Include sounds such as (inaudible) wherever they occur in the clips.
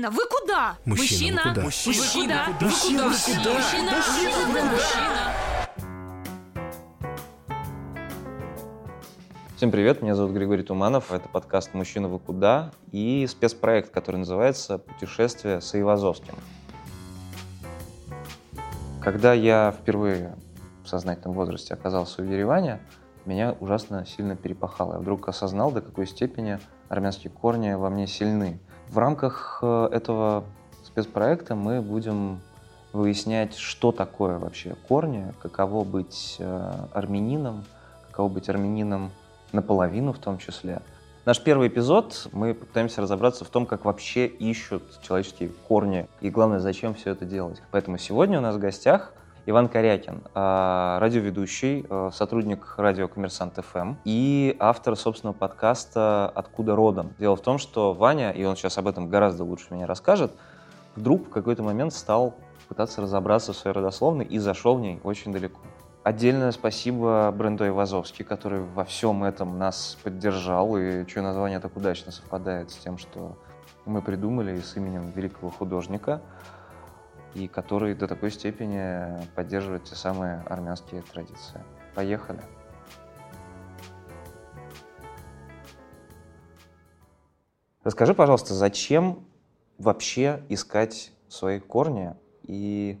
Мужчина, вы куда? Мужчина? Мужчина, Мужчина, куда? Мужчина, вы куда? Мужчина, Мужчина, вы куда? куда? Всем привет, меня зовут Григорий Туманов, это подкаст «Мужчина, вы куда?» и спецпроект, который называется «Путешествие с Айвазовским». Когда я впервые в сознательном возрасте оказался в Ереване, меня ужасно сильно перепахало. Я вдруг осознал, до какой степени армянские корни во мне сильны. В рамках э, этого спецпроекта мы будем выяснять, что такое вообще корни, каково быть э, армянином, каково быть армянином наполовину в том числе. Наш первый эпизод мы попытаемся разобраться в том, как вообще ищут человеческие корни и, главное, зачем все это делать. Поэтому сегодня у нас в гостях Иван Корякин, э, радиоведущий, э, сотрудник радио «Коммерсант ФМ» и автор собственного подкаста «Откуда родом». Дело в том, что Ваня, и он сейчас об этом гораздо лучше меня расскажет, вдруг в какой-то момент стал пытаться разобраться в своей родословной и зашел в ней очень далеко. Отдельное спасибо бренду Ивазовский, который во всем этом нас поддержал, и чье название так удачно совпадает с тем, что мы придумали, с именем великого художника, и который до такой степени поддерживает те самые армянские традиции. Поехали! Расскажи, пожалуйста, зачем вообще искать свои корни и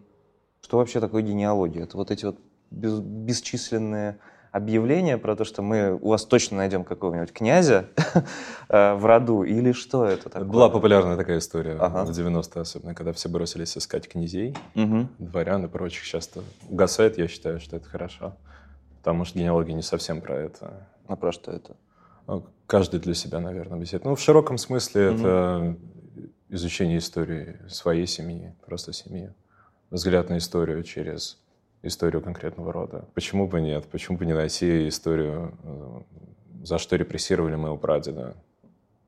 что вообще такое генеалогия? Это вот эти вот бесчисленные объявления про то, что мы у вас точно найдем какого-нибудь князя (laughs) э, в роду, или что это такое? Была популярная такая история Ага. в 90-е, особенно, когда все бросились искать князей, Мгм. дворян и прочих. Часто угасает, я считаю, что это хорошо. Потому что генеалогия не совсем про это. А про что это? Ну, Каждый для себя, наверное, беседует. Ну, в широком смысле Мгм. это изучение истории своей семьи, просто семьи. Взгляд на историю через историю конкретного рода. Почему бы нет? Почему бы не найти историю, э, за что репрессировали моего прадеда?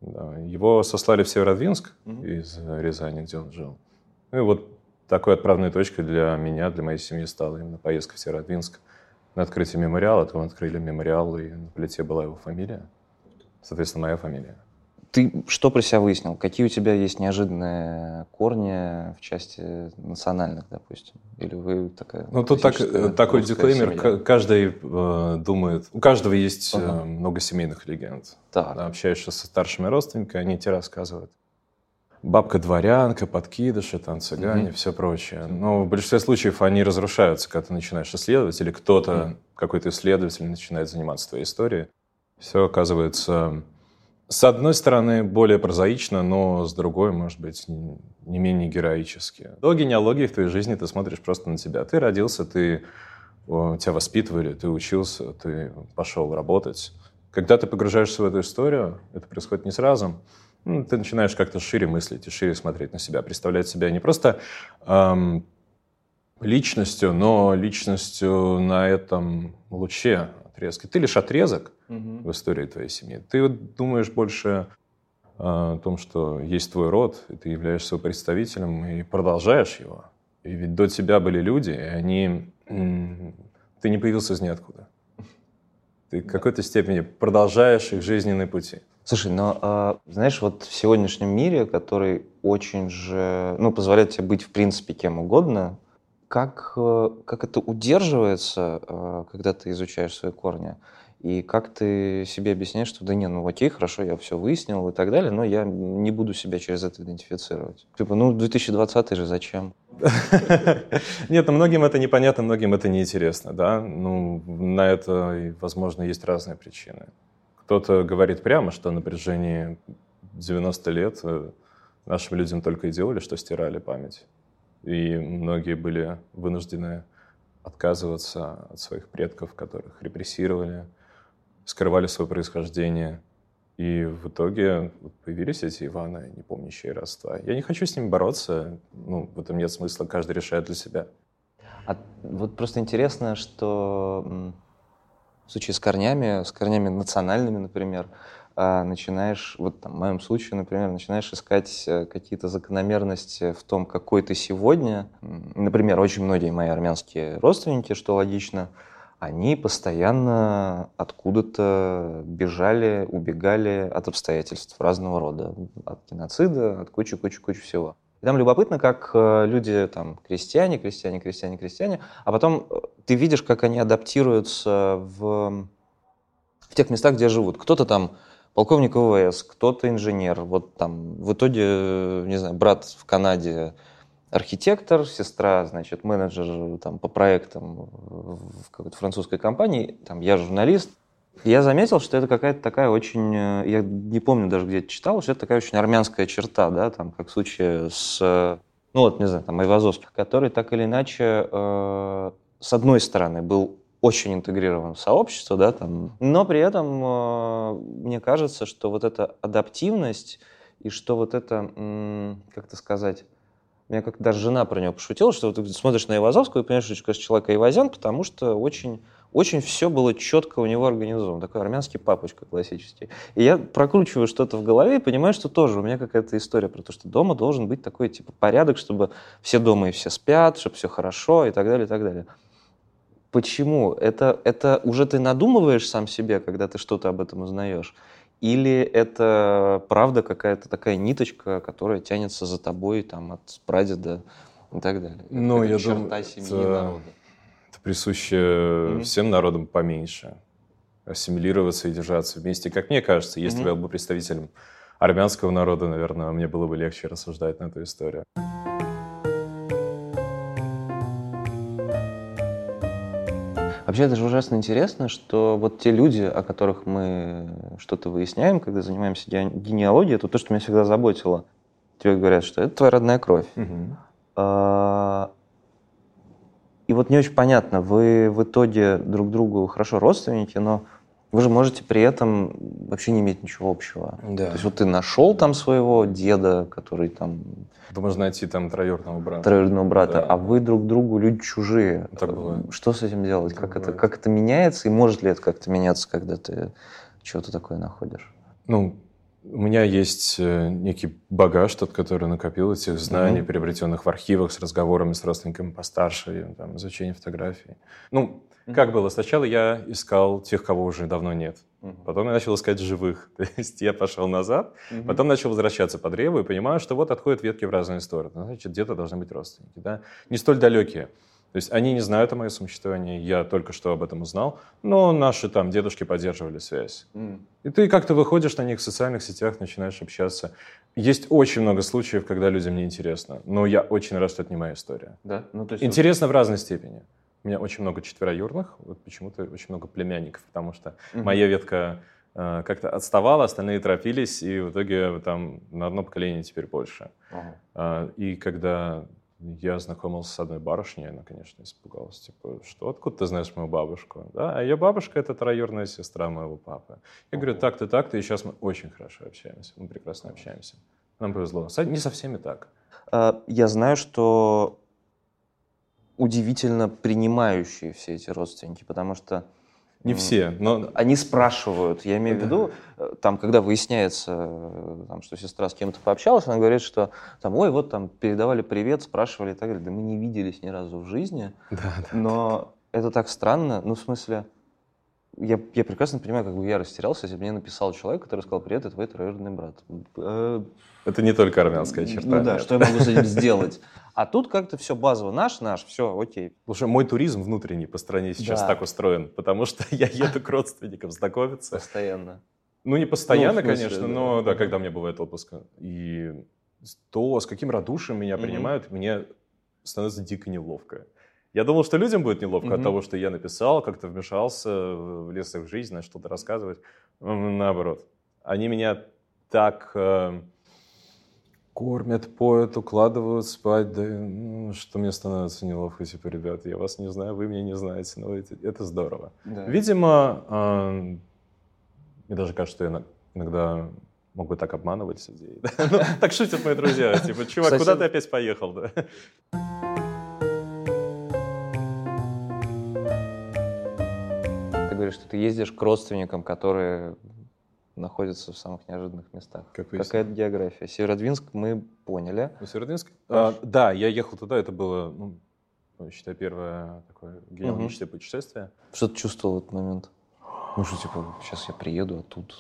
Да. Его сослали в Северодвинск Мгм. из Рязани, где он жил. Ну и вот такой отправной точкой для меня, для моей семьи стала именно поездка в Северодвинск на открытие мемориала. Там открыли мемориал, и на плите была его фамилия. Соответственно, моя фамилия. Ты что про себя выяснил? Какие у тебя есть неожиданные корни в части национальных, допустим? Или вы такая Ну, тут так, такой дисклеймер. семья? Каждый э, думает... У каждого есть э, Ага. много семейных легенд. Так. Да, общаешься со старшими родственниками, они тебе рассказывают. Бабка-дворянка, подкидыши, там, цыгане, Мгм. все прочее. Но в большинстве случаев они разрушаются, когда ты начинаешь исследовать, или кто-то, какой-то исследователь начинает заниматься твоей историей. Все оказывается, с одной стороны, более прозаично, но с другой, может быть, не менее героически. До генеалогии в твоей жизни ты смотришь просто на тебя. Ты родился, ты, тебя воспитывали, ты учился, ты пошел работать. Когда ты погружаешься в эту историю, это происходит не сразу, ну, ты начинаешь как-то шире мыслить и шире смотреть на себя, представлять себя не просто эм, личностью, но личностью на этом луче отрезке. Ты лишь отрезок Мгм. в истории твоей семьи. Ты вот думаешь больше э, о том, что есть твой род, и ты являешься его представителем и продолжаешь его. И ведь до тебя были люди, и они... Ты не появился из ниоткуда. Ты в какой-то степени продолжаешь их жизненные пути. Слушай, но а, знаешь, вот в сегодняшнем мире, который очень же, ну, позволяет тебе быть в принципе кем угодно, как, э, как это удерживается, э, когда ты изучаешь свои корни? И как ты себе объясняешь, что да не, ну окей, хорошо, я все выяснил и так далее, но я не буду себя через это идентифицировать. Типа, ну 2020 же зачем? (laughs) Нет, ну, многим это непонятно, многим это неинтересно, да. Ну, на это, возможно, есть разные причины. Кто-то говорит прямо, что на протяжении 90 лет э, нашим людям только и делали, что стирали память. И многие были вынуждены отказываться от своих предков, которых репрессировали, скрывали свое происхождение. И в итоге появились эти Иваны, не помнящие родства. Я не хочу с ними бороться. Ну, в этом нет смысла. Каждый решает для себя. А вот просто интересно, что в случае с корнями, с корнями национальными, например, а, начинаешь, вот там, в моем случае, например, начинаешь искать э, какие-то закономерности в том, какой ты сегодня. Например, очень многие мои армянские родственники, что логично, они постоянно откуда-то бежали, убегали от обстоятельств разного рода. От геноцида, от кучи-кучи-кучи всего. И там любопытно, как э, люди, там, крестьяне, крестьяне, крестьяне, крестьяне, а потом э, ты видишь, как они адаптируются в, в тех местах, где живут. Кто-то там полковник ВВС, кто-то инженер. Вот там в итоге, э, не знаю, брат в Канаде архитектор, сестра, значит, менеджер там, по проектам в какой-то французской компании, там, я журналист. Я заметил, что это какая-то такая очень, э, я не помню даже где-то читал, что это такая очень армянская черта, да, там, как в случае с, ну вот, не знаю, там, Айвазовских, который так или иначе, э, с одной стороны, был очень интегрирован в сообщество, да, там, но при этом э, мне кажется, что вот эта адаптивность и что вот это, как это сказать, меня как даже жена про него пошутила, что ты смотришь на Ивазовского и понимаешь, что это человек Ивазян, потому что очень, очень все было четко у него организовано. Такой армянский папочка классический. И я прокручиваю что-то в голове и понимаю, что тоже у меня какая-то история про то, что дома должен быть такой типа порядок, чтобы все дома и все спят, чтобы все хорошо и так далее, и так далее. Почему? Это, это уже ты надумываешь сам себе, когда ты что-то об этом узнаешь? Или это правда какая-то такая ниточка, которая тянется за тобой там, от прадеда и так далее? Ну, я думаю, семьи это, народа. это присуще mm-hmm. всем народам поменьше. Ассимилироваться и держаться вместе. Как мне кажется, если mm-hmm. бы я был представителем армянского народа, наверное, мне было бы легче рассуждать на эту историю. Вообще, это же ужасно интересно, что вот те люди, о которых мы что-то выясняем, когда занимаемся генеалогией, это то, что меня всегда заботило. Тебе говорят, что это твоя родная кровь. Угу. И вот не очень понятно, вы в итоге друг другу хорошо родственники, но вы же можете при этом вообще не иметь ничего общего. Да. То есть вот ты нашел там своего деда, который там... Ты можешь найти там троюродного брата. Троюродного брата, да. а вы друг другу люди чужие. Так бывает. Что с этим делать? Так как это, как это меняется? И может ли это как-то меняться, когда ты чего-то такое находишь? Ну, у меня есть э, некий багаж, тот, который накопил этих знаний, mm-hmm. приобретенных в архивах с разговорами с родственниками постарше, там, изучение фотографий. Ну, Mm-hmm. Как было? Сначала я искал тех, кого уже давно нет. Mm-hmm. Потом я начал искать живых. (laughs) То есть я пошел назад, mm-hmm. потом начал возвращаться по древу и понимаю, что вот отходят ветки в разные стороны. Значит, где-то должны быть родственники. Да? Не столь далекие. То есть они не знают о моем существовании, я только что об этом узнал, но наши там дедушки поддерживали связь. Mm. И ты как-то выходишь на них в социальных сетях, начинаешь общаться. Есть очень много случаев, когда людям не интересно, но я очень рад, что это не моя история. Да? Ну, то есть интересно вот... в разной степени. У меня очень много четвероюрных, вот почему-то очень много племянников, потому что mm-hmm. моя ветка э, как-то отставала, остальные торопились, и в итоге там на одно поколение теперь больше. Uh-huh. Э, и когда я знакомился с одной барышней, она, конечно, испугалась, типа, что, откуда ты знаешь мою бабушку? Да? А ее бабушка — это троюродная сестра моего папы. Я говорю, так-то, так-то, и сейчас мы очень хорошо общаемся, мы прекрасно общаемся. Нам повезло. Не со всеми так. А, я знаю, что удивительно принимающие все эти родственники, потому что не все, но... Они спрашивают, я имею в виду, э, там, когда выясняется, э, там, что сестра с кем-то пообщалась, она говорит, что там, ой, вот там передавали привет, спрашивали и так далее. Да мы не виделись ни разу в жизни, да, да, но да. это так странно, ну, в смысле, я, я прекрасно понимаю, как бы я растерялся, если бы мне написал человек, который сказал, привет, это твой троюродный брат. Э, это не только армянская черта. Ну да, что я могу с этим сделать? А тут как-то все базово наш, наш, все, окей. Слушай, мой туризм внутренний по стране сейчас да. так устроен, потому что я еду к родственникам знакомиться. Постоянно. Ну, не постоянно, ну, смысле, конечно, да. но да, когда мне бывает отпуск. И то, с каким радушием меня mm-hmm. принимают, мне становится дико неловко. Я думал, что людям будет неловко mm-hmm. от того, что я написал, как-то вмешался, влез их в жизнь, начал что-то рассказывать. Наоборот. Они меня так э, кормят, поют, укладывают спать, да, ну, что мне становится неловко, типа, ребята, я вас не знаю, вы меня не знаете, но это, это здорово. Да. Видимо, э, мне даже кажется, что я иногда мог бы так обманывать людей. (laughs) ну, так шутят мои друзья, типа, чувак, куда ты опять поехал? Говоришь, что ты ездишь к родственникам, которые находится в самых неожиданных местах. Как Какая география? Северодвинск мы поняли. Ну, Северодвинск? А, да, я ехал туда, это было ну, считай, первое такое генеалогическое угу. путешествие. Что ты чувствовал в этот момент? Ну что, типа, сейчас я приеду, а тут...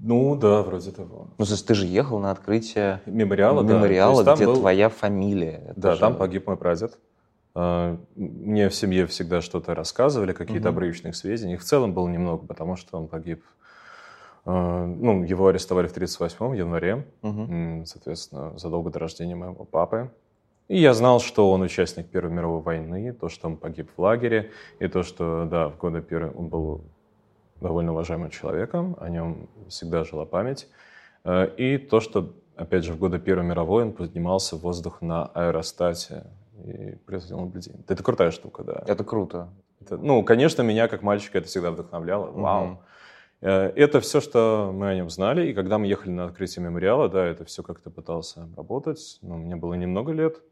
Ну да, вроде того. Ну, то есть ты же ехал на открытие мемориала, мемориала да. где был... твоя фамилия. Это да, же... там погиб мой прадед. А, мне в семье всегда что-то рассказывали, какие-то угу. обрывочные сведения. Их в целом было немного, потому что он погиб а, ну, его арестовали в 1938 январе, угу. соответственно, задолго до рождения моего папы. И я знал, что он участник Первой мировой войны, то, что он погиб в лагере, и то, что, да, в годы Первой он был довольно уважаемым человеком, о нем всегда жила память. А, и то, что, опять же, в годы Первой мировой он поднимался в воздух на аэростате и производил наблюдение. Это крутая штука, да. Это круто. Это, ну, конечно, меня как мальчика это всегда вдохновляло. Вау. Угу. Это все, что мы о нем знали. И когда мы ехали на открытие мемориала, да, это все как-то пытался обработать. Но мне было немного лет.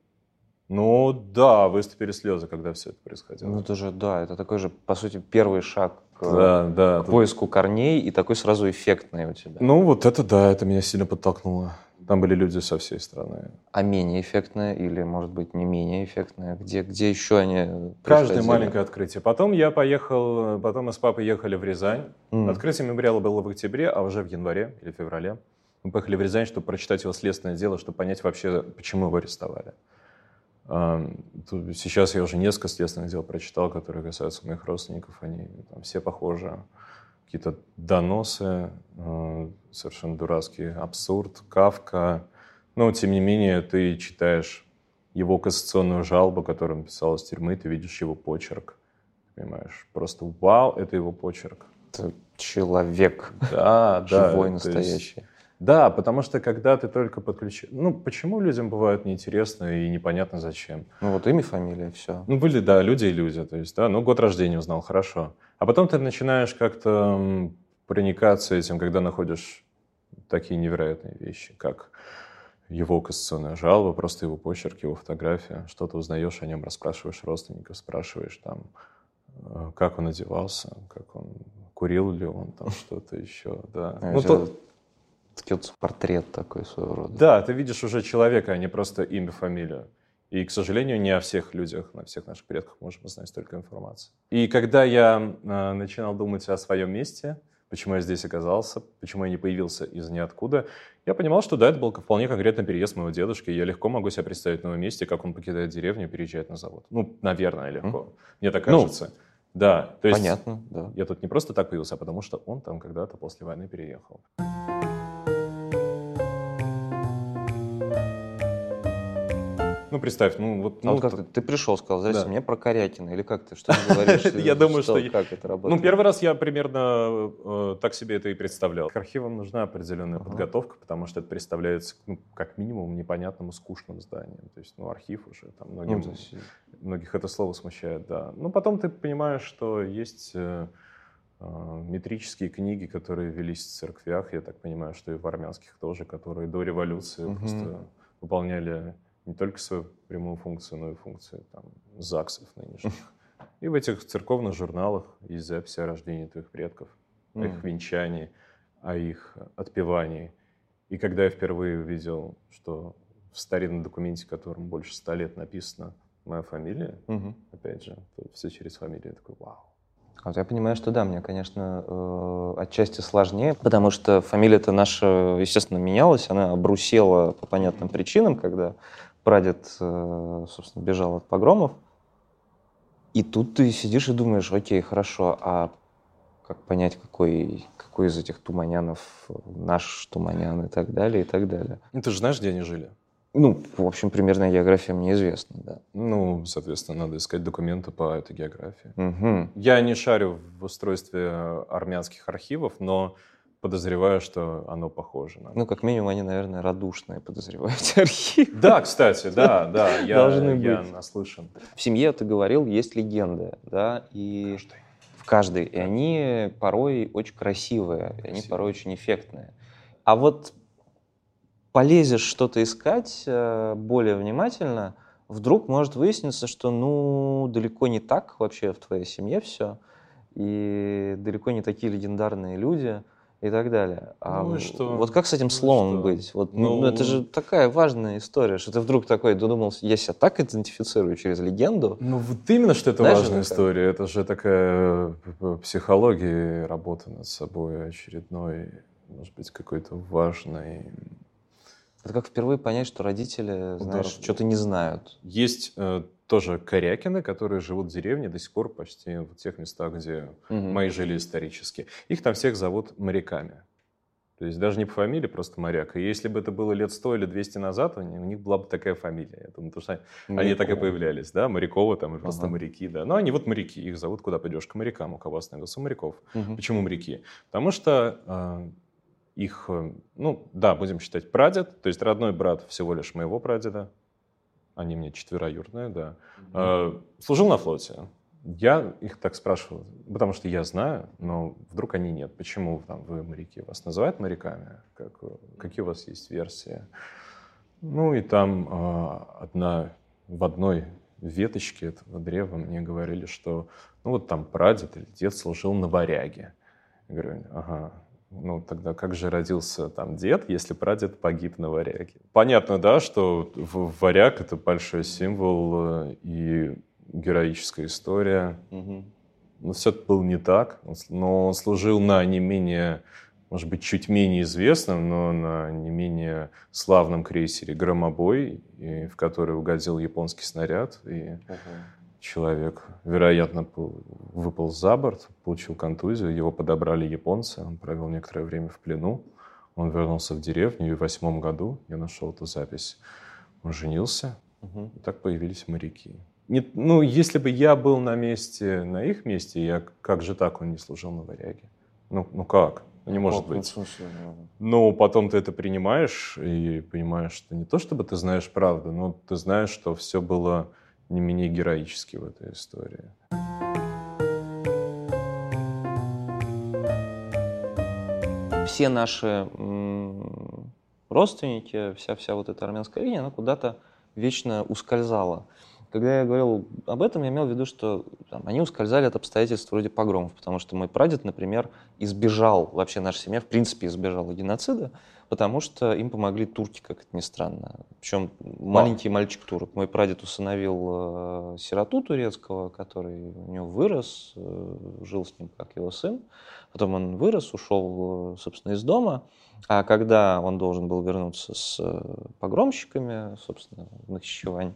Ну да, выступили слезы, когда все это происходило. Ну это же, да, это такой же, по сути, первый шаг к, да, да, к поиску корней и такой сразу эффектный у тебя. Ну вот это да, это меня сильно подтолкнуло. Там были люди со всей страны. А менее эффектное или, может быть, не менее эффектное? Где, где еще они Каждое маленькое открытие. Потом я поехал, потом мы с папой ехали в Рязань. Mm. Открытие мемориала было в октябре, а уже в январе или феврале мы поехали в Рязань, чтобы прочитать его следственное дело, чтобы понять вообще, почему его арестовали. Сейчас я уже несколько следственных дел прочитал, которые касаются моих родственников. Они там, все похожи какие-то доносы, э, совершенно дурацкий абсурд, Кавка. Но, тем не менее, ты читаешь его кассационную жалобу, которую он писал из тюрьмы, ты видишь его почерк. Понимаешь? Просто вау, это его почерк. Это человек. Да, (laughs) да. Живой, настоящий. Есть, да, потому что когда ты только подключил... Ну, почему людям бывает неинтересно и непонятно зачем? Ну, вот имя, фамилия, все. Ну, были, да, люди и люди. То есть, да, ну, год рождения узнал, хорошо. А потом ты начинаешь как-то проникаться этим, когда находишь такие невероятные вещи, как его кассационная жалоба, просто его почерк, его фотография. Что-то узнаешь о нем, расспрашиваешь родственников, спрашиваешь там, э, как он одевался, как он курил ли он, там (laughs) что-то еще, да. А ну, то, портрет такой своего рода. Да, ты видишь уже человека, а не просто имя, фамилию. И, к сожалению, не о всех людях, на всех наших предках можем узнать столько информации. И когда я э, начинал думать о своем месте, почему я здесь оказался, почему я не появился из ниоткуда, я понимал, что да, это был вполне конкретно переезд моего дедушки, и я легко могу себе представить на его месте, как он покидает деревню и переезжает на завод. Ну, наверное, легко. Mm. Мне так ну, кажется. Ну, да, то есть понятно, да. я тут не просто так появился, а потому что он там когда-то после войны переехал. Ну, представь, ну вот... А ну, вот как ты, ты пришел, сказал, здрасте, да. мне про Корякина, или как ты, что ты говоришь? (laughs) Я думаю, что... Как это работает? Ну, первый раз я примерно э, так себе это и представлял. К архивам нужна определенная подготовка, потому что это представляется, ну, как минимум, непонятным и скучным зданием. То есть, ну, архив уже, там, многим, ну, многих это слово смущает, да. Ну, потом ты понимаешь, что есть... Э, э, метрические книги, которые велись в церквях, я так понимаю, что и в армянских тоже, которые до революции угу. просто выполняли не только свою прямую функцию, но и функцию там, ЗАГСов нынешних. (laughs) И в этих церковных журналах есть записи о рождении твоих предков, о их венчании, о их отпевании. И когда я впервые увидел, что в старинном документе, которым больше ста лет написана моя фамилия, опять же, все через фамилию, я такой, вау. Вот я понимаю, что да, мне, конечно, э, отчасти сложнее, потому что фамилия-то наша, естественно, менялась, она обрусела по понятным причинам, когда прадед, э, собственно, бежал от погромов. И тут ты сидишь и думаешь, окей, хорошо, а как понять, какой, какой из этих туманянов наш туманян и так далее, и так далее. Ну, ты же знаешь, где они жили? Ну, в общем, примерная география мне известна, да. Ну, соответственно, надо искать документы по этой географии. Угу. Я не шарю в устройстве армянских архивов, но подозреваю, что оно похоже на. Ну, как минимум, они, наверное, радушные, подозреваете (laughs) архив. Да, кстати, да, да, я, Должны я быть. наслышан. В семье, ты говорил, есть легенды, да, и каждый. в каждой, и они порой очень красивые, и они порой очень эффектные. А вот полезешь что-то искать э, более внимательно, вдруг может выясниться, что, ну, далеко не так вообще в твоей семье все, и далеко не такие легендарные люди – и так далее. А Ну и что? Вот как с этим Ну и сломом что? быть? Вот, ну, Ну- это же такая важная история, что ты вдруг такой додумался, я себя так идентифицирую через легенду. Ну вот именно, что это Знаешь, важная это история. Это же такая э, психология, работа над собой очередной, может быть, какой-то важной. Это как впервые понять, что родители, знаешь, что-то не знают. Есть э, тоже корякины, которые живут в деревне до сих пор почти в тех местах, где Мгм. мои жили исторически. Их там всех зовут моряками. То есть даже не по фамилии, просто моряк. И если бы это было лет 100 или 200 назад, у них, была бы такая фамилия. Я думаю, потому что они так и появлялись, да, моряковы там и просто Ага. моряки, да. Но они вот моряки, их зовут куда пойдешь, к морякам, у кого остановился моряков. Мгм. Почему моряки? Потому что э, их, ну да, будем считать прадед, то есть родной брат всего лишь моего прадеда, они мне четвероюродные, да, э, служил на флоте. Я их так спрашивал, потому что я знаю, но вдруг они нет. Почему там вы моряки? Вас называют моряками? Как, какие у вас есть версии? Ну и там э, одна в одной веточке этого древа мне говорили, что ну вот там прадед или дед служил на варяге. Я говорю, ага, ну тогда как же родился там дед, если прадед погиб на варяге? Понятно, да, что варяг это большой символ э, и героическая история. Мгм. Но все было не так. Но он служил на не менее, может быть, чуть менее известном, но на не менее славном крейсере «Громобой», в который угодил японский снаряд. И человек, вероятно, выпал за борт, получил контузию, его подобрали японцы, он провел некоторое время в плену. Он вернулся в деревню, и в восьмом году, я нашел эту запись, он женился, Мгм. и так появились моряки. Не- ну, если бы я был на месте, на их месте, я как же так он не служил на варяге? Ну, ну как? Ну, Не может ну, быть. ну, Ну, потом ты это принимаешь и понимаешь, что не то, чтобы ты знаешь правду, но ты знаешь, что все было не менее героически в этой истории. все наши родственники, вся, вся вот эта армянская линия, она куда-то вечно ускользала. Когда я говорил об этом, я имел в виду, что там, они ускользали от обстоятельств вроде погромов, потому что мой прадед, например, избежал, вообще наша семья в принципе избежала геноцида, потому что им помогли турки, как это ни странно. Причем маленький мальчик турок. Мой прадед усыновил э, сироту турецкого, который у него вырос, э, жил с ним как его сын. Потом он вырос, ушел, э, собственно, из дома. А когда он должен был вернуться с погромщиками, собственно, в Нахичевань,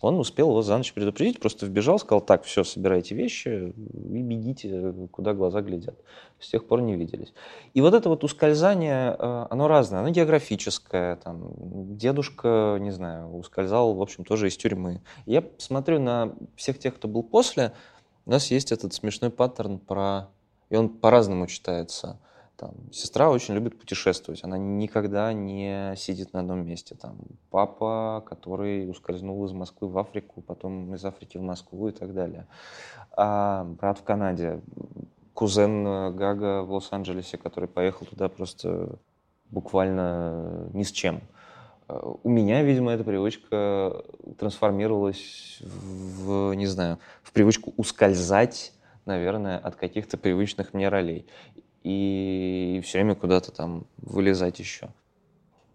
он успел его за ночь предупредить, просто вбежал, сказал, так, все, собирайте вещи и бегите, куда глаза глядят. С тех пор не виделись. И вот это вот ускользание, э, оно разное, оно географическое. Там, дедушка, не знаю, ускользал, в общем, тоже из тюрьмы. Я смотрю на всех тех, кто был после, у нас есть этот смешной паттерн про... И он по-разному читается. Там, сестра очень любит путешествовать, она никогда не сидит на одном месте. Там, папа, который ускользнул из Москвы в Африку, потом из Африки в Москву и так далее. А брат в Канаде, кузен э, Гага в Лос-Анджелесе, который поехал туда просто буквально ни с чем. Э, У меня, видимо, эта привычка трансформировалась в, не знаю, в привычку ускользать, наверное, от каких-то привычных мне ролей. И все время куда-то там вылезать еще.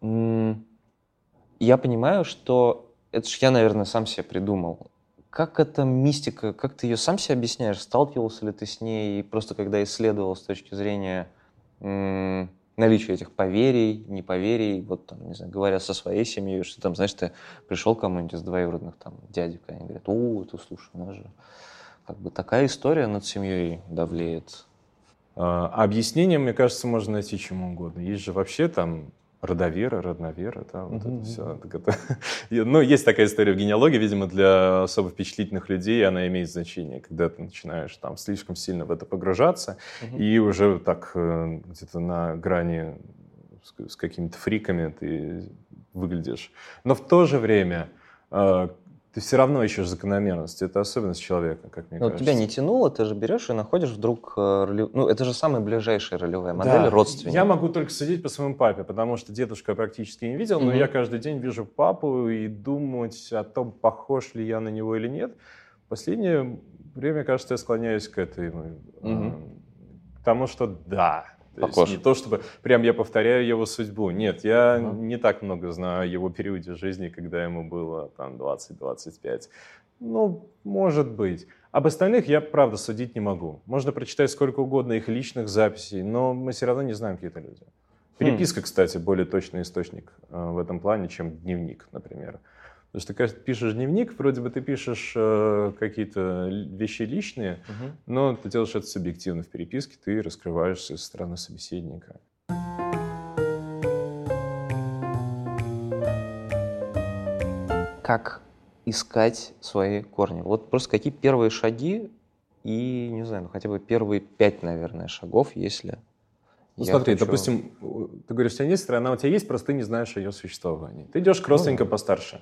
Я понимаю, что это ж я, наверное, сам себе придумал. Как эта мистика, как ты ее сам себе объясняешь? Сталкивался ли ты с ней просто когда исследовал с точки зрения наличия этих поверий, неповерий, вот там, не знаю, говоря со своей семьей, что там, знаешь, ты пришел к кому-нибудь из двоюродных там дядек, они говорят, о, ты слушай, у нас же как бы такая история над семьей давлеет. А, объяснение, мне кажется, можно найти чему угодно. Есть же вообще там родовера, родновера, да, вот Мгм. это все. Так это- (laughs) Ну, есть такая история в генеалогии, видимо, для особо впечатлительных людей она имеет значение, когда ты начинаешь там слишком сильно в это погружаться, Мгм. и уже так э, где-то на грани с, с какими-то фриками ты выглядишь. Но в то же время э, ты все равно ищешь закономерность. Это особенность человека, как мне Ну, вот кажется. тебя не тянуло, ты же берешь и находишь вдруг э, роли- Ну, это же самая ближайшая ролевая модель Да. родственника. Я могу только судить по своему папе, потому что дедушка практически не видел, но Мгм. я каждый день вижу папу и думать о том, похож ли я на него или нет. Последнее время, кажется, я склоняюсь к этой. э, Мгм. э, К тому, что да, То Похож. есть не то, чтобы прям я повторяю его судьбу. Нет, я uh не так много знаю о его периоде жизни, когда ему было там 20-25. Ну, может быть. Об остальных я, правда, судить не могу. Можно прочитать сколько угодно их личных записей, но мы все равно не знаем, какие это люди. Переписка, кстати, более точный источник э, в этом плане, чем дневник, например. Потому что когда ты пишешь дневник, вроде бы ты пишешь э, какие-то вещи личные, угу. но ты делаешь это субъективно в переписке, ты раскрываешься со стороны собеседника. Как искать свои корни? Вот просто какие первые шаги и, не знаю, ну хотя бы первые пять, наверное, шагов, если ну, смотри, хочу... допустим, ты говоришь, у тебя есть страна, у тебя есть, просто ты не знаешь о ее существовании. Ты идешь к родственникам ну, постарше,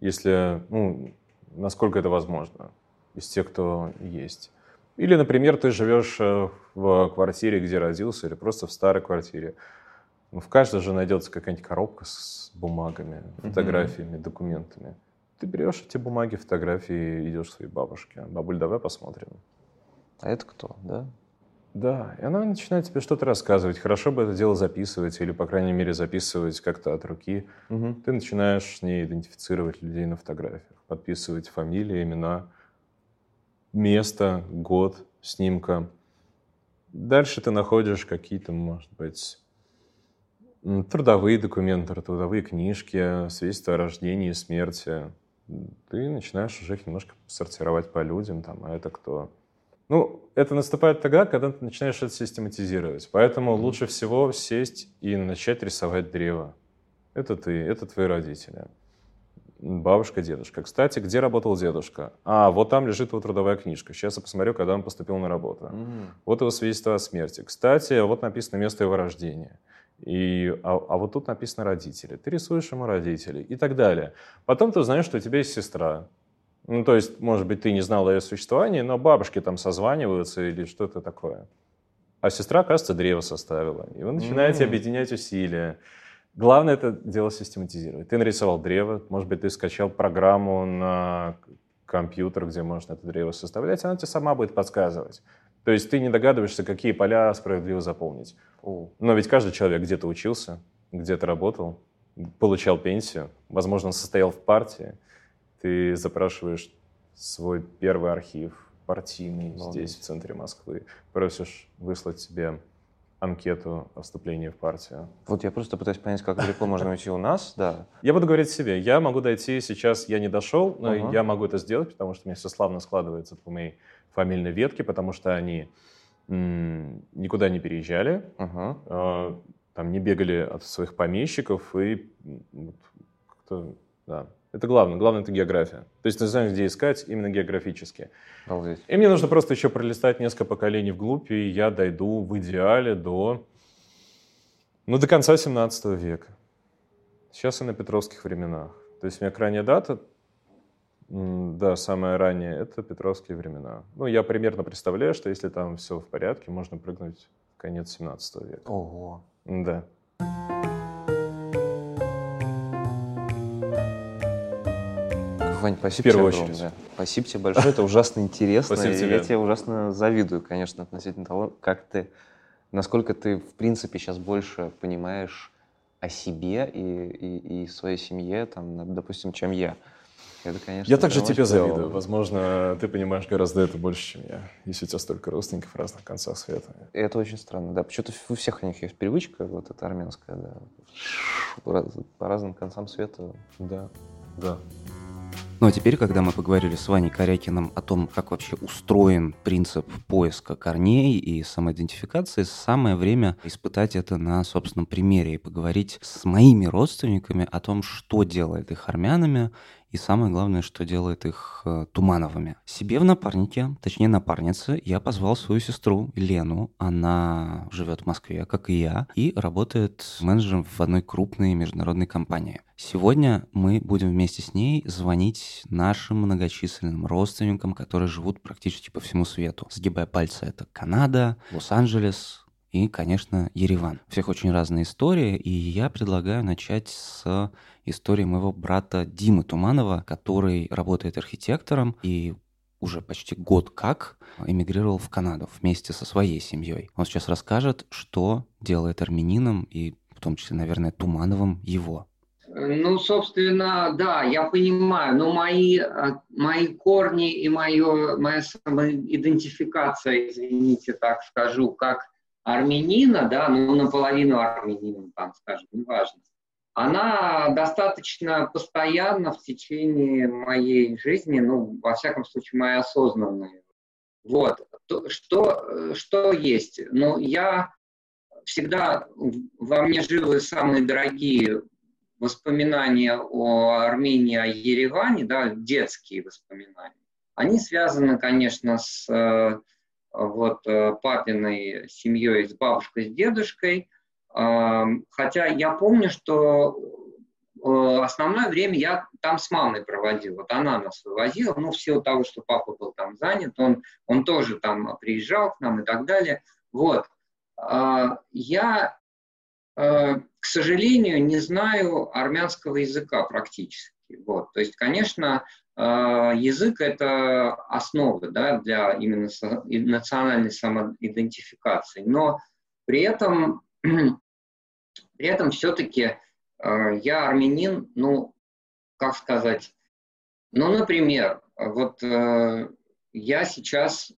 если, ну, насколько это возможно, из тех, кто есть. Или, например, ты живешь э, в квартире, где родился, или просто в старой квартире. Ну, в каждой же найдется какая-нибудь коробка с бумагами, фотографиями, mm-hmm. документами. Ты берешь эти бумаги, фотографии идешь к своей бабушке. Бабуль, давай посмотрим. А это кто, да? Да, и она начинает тебе что-то рассказывать. Хорошо бы это дело записывать, или, по крайней мере, записывать как-то от руки. Угу. Ты начинаешь с ней идентифицировать людей на фотографиях, подписывать фамилии, имена, место, год снимка. Дальше ты находишь какие-то, может быть, трудовые документы, трудовые книжки, свидетельства о рождении и смерти. Ты начинаешь уже их немножко сортировать по людям, там, а это кто, ну, это наступает тогда, когда ты начинаешь это систематизировать. Поэтому mm-hmm. лучше всего сесть и начать рисовать древо. Это ты, это твои родители. Бабушка, дедушка. Кстати, где работал дедушка? А, вот там лежит его трудовая книжка. Сейчас я посмотрю, когда он поступил на работу. Mm-hmm. Вот его свидетельство о смерти. Кстати, вот написано место его рождения. И, а, а вот тут написано родители. Ты рисуешь ему родителей и так далее. Потом ты узнаешь, что у тебя есть сестра. Ну, то есть, может быть, ты не знал о ее существовании, но бабушки там созваниваются или что-то такое. А сестра, кажется, древо составила. И вы начинаете mm. объединять усилия. Главное это дело систематизировать. Ты нарисовал древо, может быть, ты скачал программу на компьютер, где можно это древо составлять, она тебе сама будет подсказывать. То есть ты не догадываешься, какие поля справедливо заполнить. Oh. Но ведь каждый человек где-то учился, где-то работал, получал пенсию, возможно, состоял в партии. Ты запрашиваешь свой первый архив партийный Молодец. здесь, в центре Москвы, просишь выслать тебе анкету о вступлении в партию. Вот я просто пытаюсь понять, как далеко можно уйти у нас, да. Я буду говорить себе, я могу дойти сейчас, я не дошел, но uh-huh. я могу это сделать, потому что у меня все славно складывается по моей фамильной ветке, потому что они м- никуда не переезжали, uh-huh. э, там не бегали от своих помещиков и как-то, да, это главное. Главное — это география. То есть ты знаешь, где искать именно географически. Обалдеть. И мне нужно просто еще пролистать несколько поколений вглубь, и я дойду в идеале до, ну, до конца 17 века. Сейчас и на петровских временах. То есть у меня крайняя дата, да, самая ранняя, это петровские времена. Ну, я примерно представляю, что если там все в порядке, можно прыгнуть в конец 17 века. Ого. Да. Вань, спасибо в первую тебе очередь. Огромное. Спасибо тебе большое, это ужасно интересно. Спасибо тебе. Я тебе ужасно завидую, конечно, относительно того, как ты, насколько ты, в принципе, сейчас больше понимаешь о себе и, и, и своей семье, там, допустим, чем я. Это, конечно, я также тебе завидую. Здорово. Возможно, ты понимаешь гораздо это больше, чем я, если у тебя столько родственников в разных концах света. И это очень странно, да. Почему-то у всех у них есть привычка, вот эта армянская, да, по разным концам света. Да, да. Ну а теперь, когда мы поговорили с Ваней Корякиным о том, как вообще устроен принцип поиска корней и самоидентификации, самое время испытать это на собственном примере и поговорить с моими родственниками о том, что делает их армянами и самое главное, что делает их э, Тумановыми. Себе в напарнике, точнее напарнице, я позвал свою сестру Лену. Она живет в Москве, как и я, и работает менеджером в одной крупной международной компании. Сегодня мы будем вместе с ней звонить нашим многочисленным родственникам, которые живут практически по всему свету. Сгибая пальцы, это Канада, Лос-Анджелес, и, конечно, Ереван. У всех очень разные истории, и я предлагаю начать с истории моего брата Димы Туманова, который работает архитектором и уже почти год как эмигрировал в Канаду вместе со своей семьей. Он сейчас расскажет, что делает армянином и в том числе, наверное, Тумановым его. Ну, собственно, да, я понимаю, но мои, а, мои корни и мое, моя самоидентификация, извините, так скажу, как армянина, да, ну, наполовину армянина, там, скажем, неважно, она достаточно постоянно в течение моей жизни, ну, во всяком случае, моя осознанная. Вот. Что, что есть? Ну, я всегда во мне живы самые дорогие воспоминания о Армении, о Ереване, да, детские воспоминания, они связаны, конечно, с э, вот, э, папиной семьей, с бабушкой, с дедушкой. Э, хотя я помню, что основное время я там с мамой проводил. Вот она нас вывозила, ну, в силу того, что папа был там занят, он, он тоже там приезжал к нам и так далее. Вот. Я Э, к сожалению, не знаю армянского языка практически. Вот. То есть, конечно, э, язык – это основа да, для именно национальной самоидентификации, но при этом, (clears throat) при этом все-таки э, я армянин, ну, как сказать, ну, например, вот я сейчас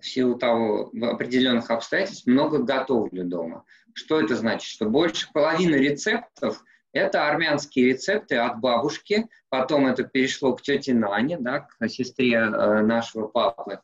в силу того определенных обстоятельств много готовлю дома. Что это значит? Что больше половины рецептов это армянские рецепты от бабушки, потом это перешло к тете Нане, да, к сестре э, нашего папы.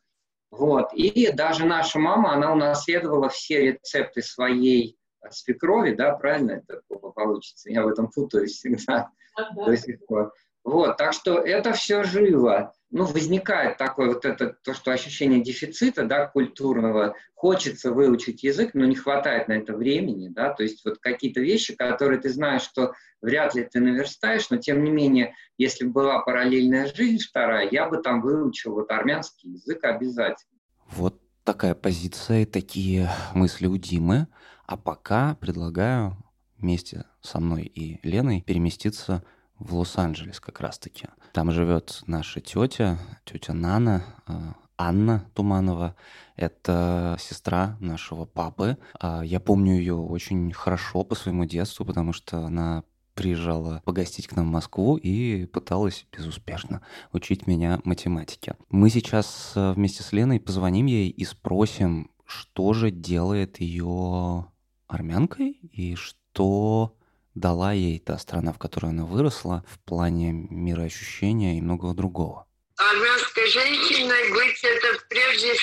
Вот. И даже наша мама, она унаследовала все рецепты своей свекрови, да, правильно это получится? Я в этом путаюсь всегда до сих пор. Вот, так что это все живо. Ну, возникает такое вот это, то, что ощущение дефицита, да, культурного, хочется выучить язык, но не хватает на это времени, да, то есть вот какие-то вещи, которые ты знаешь, что вряд ли ты наверстаешь, но тем не менее, если бы была параллельная жизнь вторая, я бы там выучил вот армянский язык обязательно. Вот такая позиция и такие мысли у Димы, а пока предлагаю вместе со мной и Леной переместиться в Лос-Анджелес как раз-таки. Там живет наша тетя, тетя Нана, э, Анна Туманова. Это сестра нашего папы. А, я помню ее очень хорошо по своему детству, потому что она приезжала погостить к нам в Москву и пыталась безуспешно учить меня математике. Мы сейчас э, вместе с Леной позвоним ей и спросим, что же делает ее армянкой и что дала ей та страна, в которой она выросла, в плане мироощущения и многого другого? Армянской женщиной быть это прежде,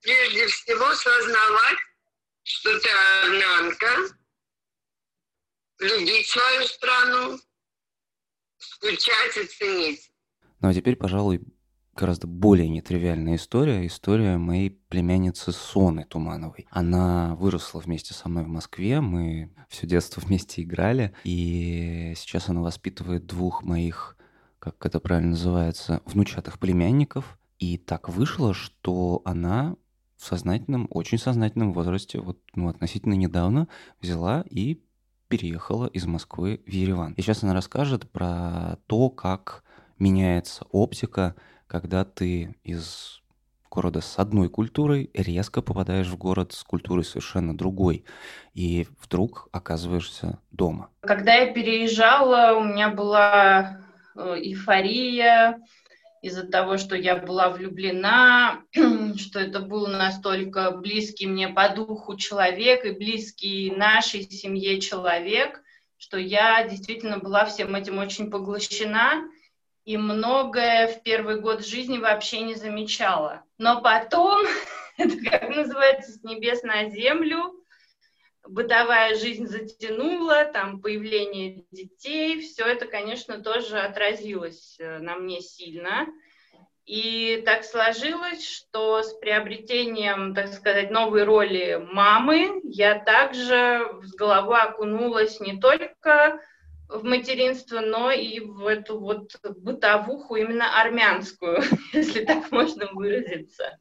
прежде всего сознавать, что ты армянка, любить свою страну, скучать и ценить. Ну а теперь, пожалуй, гораздо более нетривиальная история. История моей племянницы Соны Тумановой. Она выросла вместе со мной в Москве, мы все детство вместе играли, и сейчас она воспитывает двух моих, как это правильно называется, внучатых племянников. И так вышло, что она в сознательном, очень сознательном возрасте, вот ну, относительно недавно, взяла и переехала из Москвы в Ереван. И сейчас она расскажет про то, как меняется оптика когда ты из города с одной культурой резко попадаешь в город с культурой совершенно другой, и вдруг оказываешься дома. Когда я переезжала, у меня была э, эйфория из-за того, что я была влюблена, (clears throat) что это был настолько близкий мне по духу человек и близкий нашей семье человек, что я действительно была всем этим очень поглощена и многое в первый год жизни вообще не замечала. Но потом, (laughs) это как называется, с небес на землю, бытовая жизнь затянула, там появление детей, все это, конечно, тоже отразилось э, на мне сильно. И так сложилось, что с приобретением, так сказать, новой роли мамы я также с головой окунулась не только в материнство, но и в эту вот бытовуху именно армянскую, (laughs) если так можно выразиться.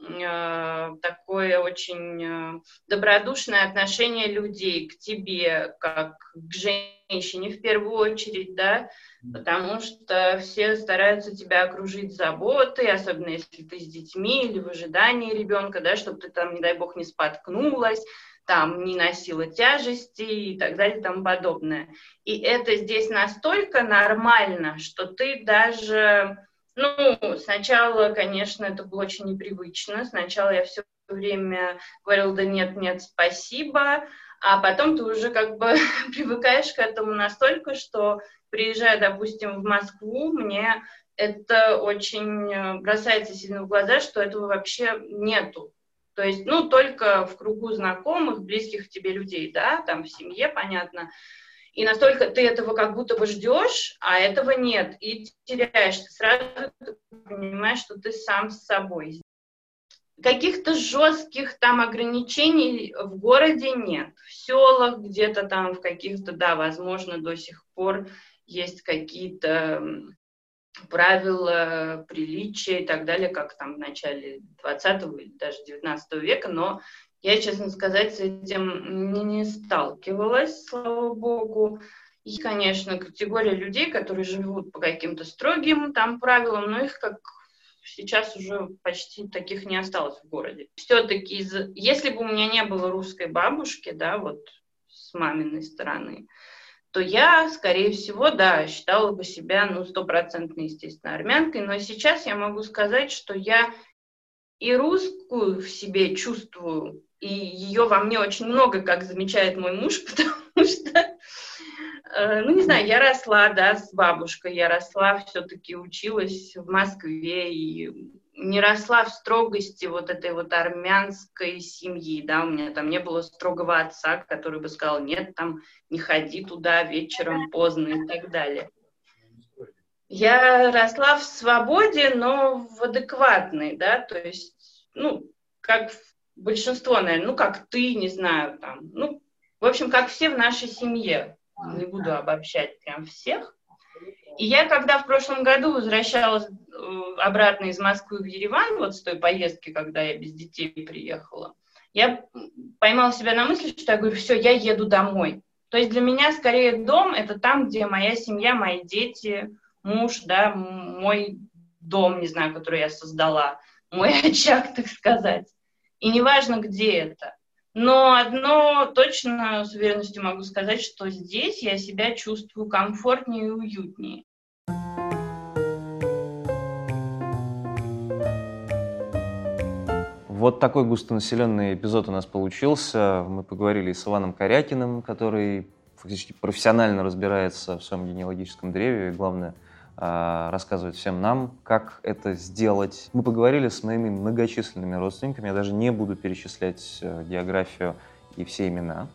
э, такое очень э, добродушное отношение людей к тебе, как к женщине в первую очередь, да, потому что все стараются тебя окружить заботой, особенно если ты с детьми или в ожидании ребенка, да, чтобы ты там, не дай бог, не споткнулась, там не носила тяжести и так далее и тому подобное. И это здесь настолько нормально, что ты даже, ну, сначала, конечно, это было очень непривычно. Сначала я все время говорила, да нет, нет, спасибо, а потом ты уже как бы (laughs) привыкаешь к этому настолько, что приезжая, допустим, в Москву, мне это очень э, бросается сильно в глаза, что этого вообще нету. То есть, ну, только в кругу знакомых, близких тебе людей, да, там в семье, понятно. И настолько ты этого как будто бы ждешь, а этого нет, и теряешься. Сразу ты понимаешь, что ты сам с собой. Каких-то жестких там ограничений в городе нет. В селах где-то там, в каких-то, да, возможно, до сих пор есть какие-то правила, приличия и так далее, как там в начале 20 или даже 19 века, но я, честно сказать, с этим не, не сталкивалась, слава богу. И, конечно, категория людей, которые живут по каким-то строгим там правилам, но их как сейчас уже почти таких не осталось в городе. Все-таки, если бы у меня не было русской бабушки, да, вот с маминой стороны, то я, скорее всего, да, считала бы себя, ну, стопроцентно, естественно, армянкой, но сейчас я могу сказать, что я и русскую в себе чувствую, и ее во мне очень много, как замечает мой муж, (laughs) потому что, э, ну, не знаю, я росла, да, с бабушкой, я росла, все-таки училась в Москве, и не росла в строгости вот этой вот армянской семьи, да, у меня там не было строгого отца, который бы сказал, нет, там не ходи туда вечером поздно и так далее. Я росла в свободе, но в адекватной, да, то есть, ну, как большинство, наверное, ну, как ты, не знаю, там, ну, в общем, как все в нашей семье, не буду обобщать прям всех, и я, когда в прошлом году возвращалась э, обратно из Москвы в Ереван, вот с той поездки, когда я без детей приехала, я поймала себя на мысли, что я говорю, все, я еду домой. То есть для меня скорее дом – это там, где моя семья, мои дети, муж, да, мой дом, не знаю, который я создала, мой (laughs) очаг, так сказать. И неважно, где это. Но одно точно с уверенностью могу сказать, что здесь я себя чувствую комфортнее и уютнее. Вот такой густонаселенный эпизод у нас получился. Мы поговорили с Иваном Корякиным, который фактически профессионально разбирается в своем генеалогическом древе и, главное, а, рассказывает всем нам, как это сделать. Мы поговорили с моими многочисленными родственниками, я даже не буду перечислять э, географию и все имена.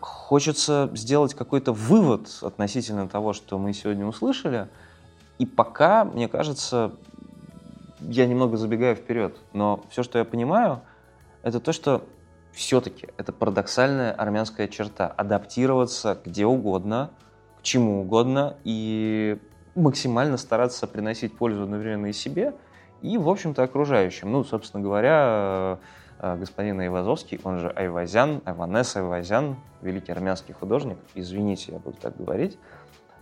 Хочется сделать какой-то вывод относительно того, что мы сегодня услышали. И пока, мне кажется, я немного забегаю вперед, но все, что я понимаю, это то, что все-таки это парадоксальная армянская черта. Адаптироваться где угодно, к чему угодно и максимально стараться приносить пользу одновременно и себе, и, в общем-то, окружающим. Ну, собственно говоря, э, господин Айвазовский, он же Айвазян, Айванес Айвазян, великий армянский художник, извините, я буду так говорить,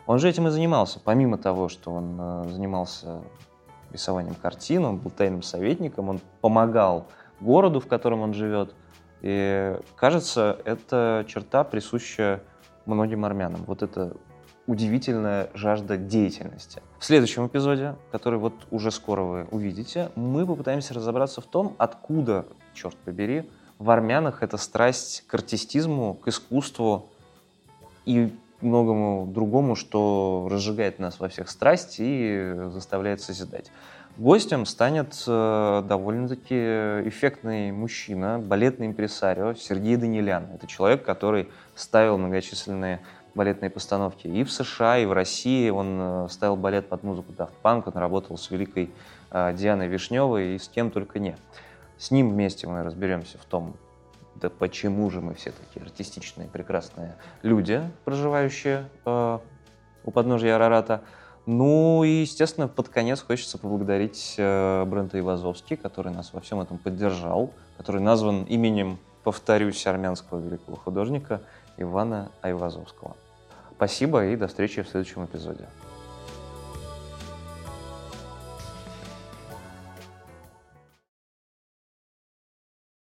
он же этим и занимался. Помимо того, что он э, занимался рисованием картин, он был тайным советником, он помогал городу, в котором он живет. И кажется, эта черта присуща многим армянам. Вот это удивительная жажда деятельности. В следующем эпизоде, который вот уже скоро вы увидите, мы попытаемся разобраться в том, откуда, черт побери, в армянах эта страсть к артистизму, к искусству и многому другому, что разжигает нас во всех страсть и заставляет созидать. Гостем станет э, довольно-таки эффектный мужчина, балетный импресарио Сергей Данилян. Это человек, который ставил многочисленные балетные постановки и в США, и в России. Он э, ставил балет под музыку Daft Punk, он работал с великой э, Дианой Вишневой и с кем только не. С ним вместе мы разберемся в том, да почему же мы все такие артистичные, прекрасные люди, проживающие э, у подножия Арарата. Ну и, естественно, под конец хочется поблагодарить э, бренд Ивазовский, который нас во всем этом поддержал, который назван именем, повторюсь, армянского великого художника Ивана Айвазовского. Спасибо и до встречи в следующем эпизоде.